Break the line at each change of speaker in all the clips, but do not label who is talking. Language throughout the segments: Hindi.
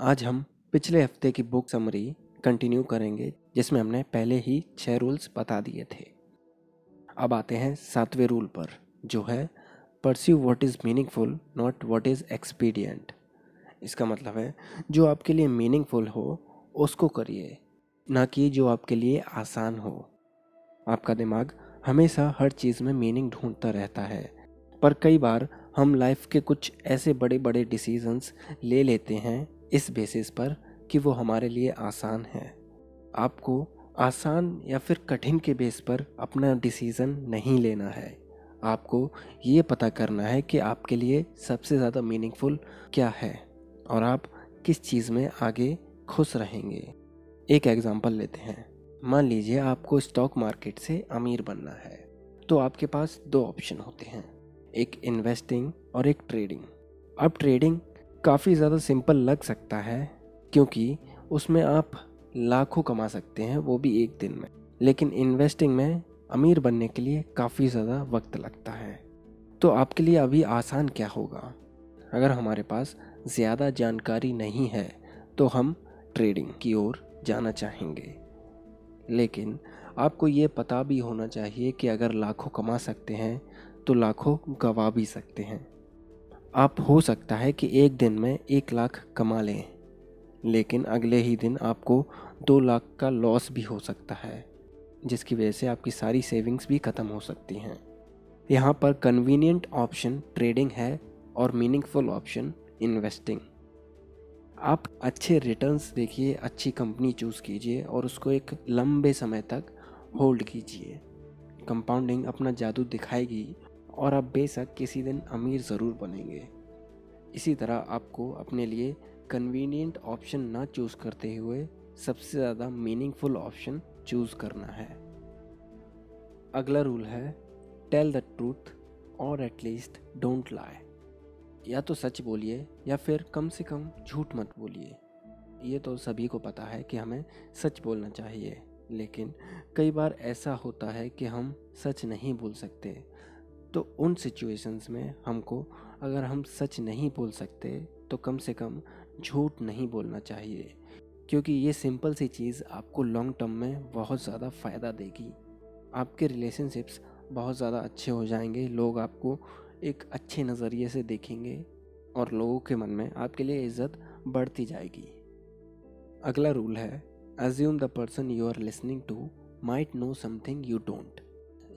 आज हम पिछले हफ़्ते की बुक समरी कंटिन्यू करेंगे, जिसमें हमने पहले ही छह रूल्स बता दिए थे। अब आते हैं सातवें रूल पर, जो है pursue what is meaningful not what is expedient इसका मतलब है, जो आपके लिए मीनिंगफुल हो, उसको करिए, ना कि जो आपके लिए आसान हो। आपका दिमाग हमेशा हर चीज़ में मीनिंग ढूंढता रहता है, पर कई बार हम लाइफ के कुछ ऐसे बड़े बड़े डिसीजंस ले लेते हैं इस बेसिस पर कि वो हमारे लिए आसान है। आपको आसान या फिर कठिन के बेस पर अपना डिसीज़न नहीं लेना है। आपको ये पता करना है कि आपके लिए सबसे ज़्यादा मीनिंगफुल क्या है और आप किस चीज़ में आगे खुश रहेंगे। एक एग्ज़ाम्पल लेते हैं। मान लीजिए आपको स्टॉक मार्केट से अमीर बनना है तो आपके पास दो ऑप्शन होते हैं। एक इन्वेस्टिंग और एक ट्रेडिंग अब ट्रेडिंग काफ़ी ज़्यादा सिंपल लग सकता है, क्योंकि उसमें आप लाखों कमा सकते हैं वो भी एक दिन में। लेकिन इन्वेस्टिंग में अमीर बनने के लिए काफ़ी ज़्यादा वक्त लगता है। तो आपके लिए अभी आसान क्या होगा? अगर हमारे पास ज़्यादा जानकारी नहीं है तो हम ट्रेडिंग की ओर जाना चाहेंगे। लेकिन आपको ये पता भी होना चाहिए कि अगर लाखों कमा सकते हैं तो लाखों गवा भी सकते हैं। आप हो सकता है कि एक दिन में एक लाख कमा लें, लेकिन अगले ही दिन आपको दो लाख का लॉस भी हो सकता है, जिसकी वजह से आपकी सारी सेविंग्स भी ख़त्म हो सकती हैं। यहाँ पर कन्वीनियंट ऑप्शन ट्रेडिंग है और मीनिंगफुल ऑप्शन इन्वेस्टिंग आप अच्छे रिटर्न्स देखिए, अच्छी कंपनी चूज़ कीजिए और उसको एक लंबे समय तक होल्ड कीजिए। कंपाउंडिंग अपना जादू दिखाएगी और आप बेशक किसी दिन अमीर ज़रूर बनेंगे। इसी तरह आपको अपने लिए कन्वीनियंट ऑप्शन ना चूज़ करते हुए सबसे ज़्यादा मीनिंगफुल ऑप्शन चूज़ करना है। अगला रूल है टेल द ट्रूथ और एटलीस्ट डोंट लाई या तो सच बोलिए या फिर कम से कम झूठ मत बोलिए। ये तो सभी को पता है कि हमें सच बोलना चाहिए, लेकिन कई बार ऐसा होता है कि हम सच नहीं बोल सकते। तो उन सिचुएशंस में हमको अगर हम सच नहीं बोल सकते तो कम से कम झूठ नहीं बोलना चाहिए। क्योंकि ये सिंपल सी चीज़ आपको लॉन्ग टर्म में बहुत ज़्यादा फ़ायदा देगी। आपके रिलेशनशिप्स बहुत ज़्यादा अच्छे हो जाएँगे, लोग आपको एक अच्छे नज़रिए से देखेंगे और लोगों के मन में आपके लिए इज़्ज़त बढ़ती जाएगी। अगला रूल है assume the person you are listening to might know something you don't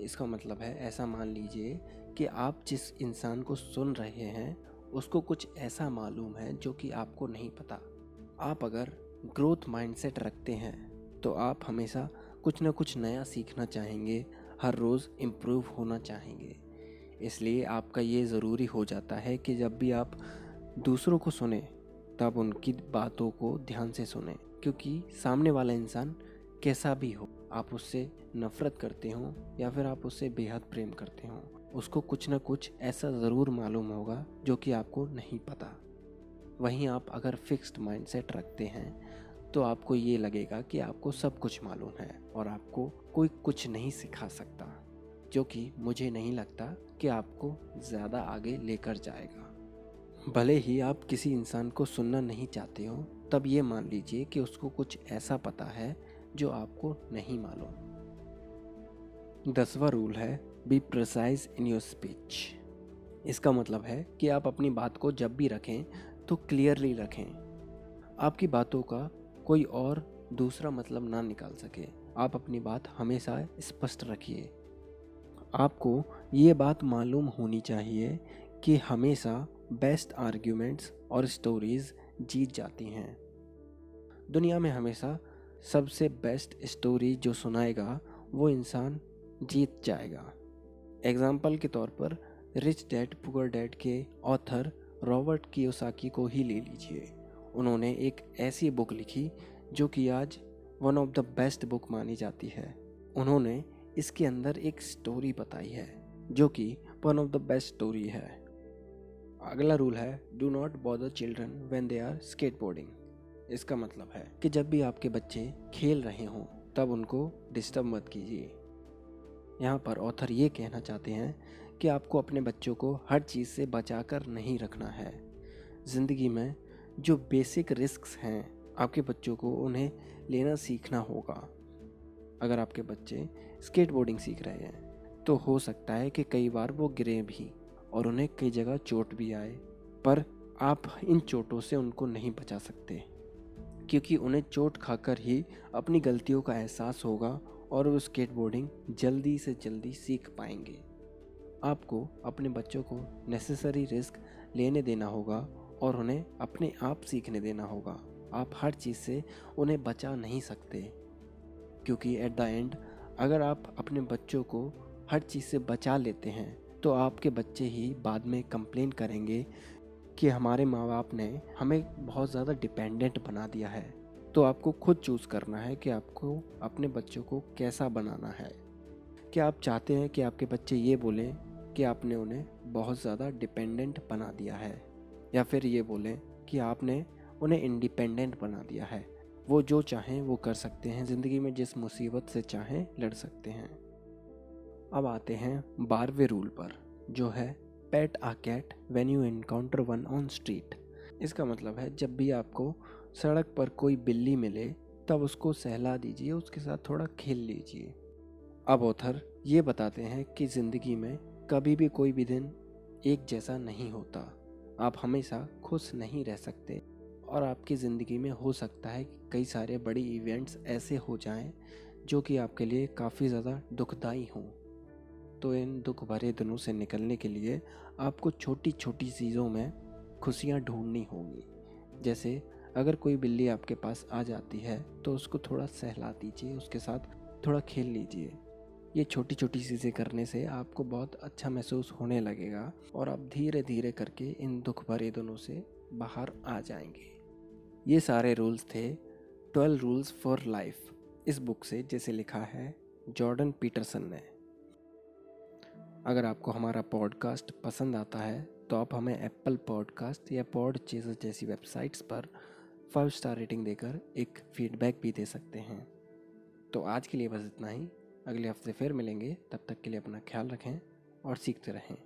इसका मतलब है, ऐसा मान लीजिए कि आप जिस इंसान को सुन रहे हैं, उसको कुछ ऐसा मालूम है जो कि आपको नहीं पता। आप अगर ग्रोथ माइंडसेट रखते हैं तो आप हमेशा कुछ ना कुछ नया सीखना चाहेंगे, हर रोज़ इम्प्रूव होना चाहेंगे। इसलिए आपका ये ज़रूरी हो जाता है कि जब भी आप दूसरों को सुने, तब उनकी बातों को ध्यान से सुने, क्योंकि सामने वाला इंसान कैसा भी हो, आप उससे नफ़रत करते हो या फिर आप उससे बेहद प्रेम करते हो, उसको कुछ ना कुछ ऐसा ज़रूर मालूम होगा जो कि आपको नहीं पता। वहीं आप अगर फिक्स्ड माइंडसेट रखते हैं तो आपको ये लगेगा कि आपको सब कुछ मालूम है और आपको कोई कुछ नहीं सिखा सकता, जो कि मुझे नहीं लगता कि आपको ज़्यादा आगे लेकर जाएगा। भले ही आप किसी इंसान को सुनना नहीं चाहते हो, तब ये मान लीजिए कि उसको कुछ ऐसा पता है जो आपको नहीं मालूम। दसवा रूल है be precise in your speech इसका मतलब है कि आप अपनी बात को जब भी रखें तो क्लियरली रखें। आपकी बातों का कोई और दूसरा मतलब ना निकाल सके। आप अपनी बात हमेशा स्पष्ट रखिए। आपको ये बात मालूम होनी चाहिए कि हमेशा बेस्ट आर्ग्यूमेंट्स और स्टोरीज जीत जाती हैं। दुनिया में हमेशा सबसे बेस्ट स्टोरी जो सुनाएगा, वो इंसान जीत जाएगा। एग्ज़ाम्पल के तौर पर रिच डैड पुअर डैड के ऑथर रॉबर्ट कियोसाकी को ही ले लीजिए। उन्होंने एक ऐसी बुक लिखी, जो कि आज one of the best book मानी जाती है। उन्होंने इसके अंदर एक स्टोरी बताई है, जो कि one of the best story है। अगला रूल है do not bother children when they are skateboarding इसका मतलब है कि जब भी आपके बच्चे खेल रहे हों, तब उनको डिस्टर्ब मत कीजिए। यहाँ पर ऑथर ये कहना चाहते हैं कि आपको अपने बच्चों को हर चीज़ से बचा कर नहीं रखना है। ज़िंदगी में जो बेसिक रिस्क हैं, आपके बच्चों को उन्हें लेना सीखना होगा। अगर आपके बच्चे स्केटबोर्डिंग सीख रहे हैं तो हो सकता है कि कई बार वो गिरे भी और उन्हें कई जगह चोट भी आए, पर आप इन चोटों से उनको नहीं बचा सकते। क्योंकि उन्हें चोट खाकर ही अपनी गलतियों का एहसास होगा और वो स्केटबोर्डिंग जल्दी से जल्दी सीख पाएँगे। आपको अपने बच्चों को नेसेसरी रिस्क लेने देना होगा और उन्हें अपने आप सीखने देना होगा। आप हर चीज़ से उन्हें बचा नहीं सकते। क्योंकि एट द एंड अगर आप अपने बच्चों को हर चीज़ से बचा लेते हैं तो आपके बच्चे ही बाद में कंप्लेन करेंगे कि हमारे माँ बाप ने हमें बहुत ज़्यादा डिपेंडेंट बना दिया है। तो आपको खुद चूज़ करना है कि आपको अपने बच्चों को कैसा बनाना है। क्या आप चाहते हैं कि आपके बच्चे ये बोलें कि आपने उन्हें बहुत ज़्यादा डिपेंडेंट बना दिया है? या फिर ये बोलें कि आपने उन्हें इंडिपेंडेंट बना दिया है। वो जो चाहें, वो कर सकते हैं। ज़िंदगी में जिस मुसीबत से चाहें, लड़ सकते हैं। अब आते हैं बारहवें रूल पर, जो है pet a cat when you encounter one on street इसका मतलब है, जब भी आपको सड़क पर कोई बिल्ली मिले, तब उसको सहला दीजिए, उसके साथ थोड़ा खेल लीजिए। अब ऑथर ये बताते हैं कि ज़िंदगी में कभी भी कोई भी दिन एक जैसा नहीं होता। आप हमेशा खुश नहीं रह सकते और आपकी ज़िंदगी में हो सकता है कि कई सारे बड़े इवेंट्स ऐसे हो जाएँ, जो कि आपके लिए काफ़ी ज़्यादा दुखदाई हों। तो इन दुख भरे दिनों से निकलने के लिए आपको छोटी छोटी चीज़ों में खुशियाँ ढूंढनी होंगी। जैसे, अगर कोई बिल्ली आपके पास आ जाती है तो उसको थोड़ा सहला दीजिए, उसके साथ थोड़ा खेल लीजिए। ये छोटी छोटी चीज़ें करने से आपको बहुत अच्छा महसूस होने लगेगा और आप धीरे धीरे करके इन दुख भरे दिनों से बाहर आ जाएँगे। ये सारे रूल्स थे, ट्वेल्व रूल्स फॉर लाइफ। इस बुक से, जैसे लिखा है, जॉर्डन पीटरसन ने। अगर आपको हमारा पॉडकास्ट पसंद आता है तो आप हमें एप्पल पॉडकास्ट या पॉड चेजर जैसी वेबसाइट्स पर फाइव स्टार रेटिंग देकर एक फीडबैक भी दे सकते हैं। तो आज के लिए बस इतना ही। अगले हफ़्ते फिर मिलेंगे। तब तक के लिए अपना ख्याल रखें और सीखते रहें।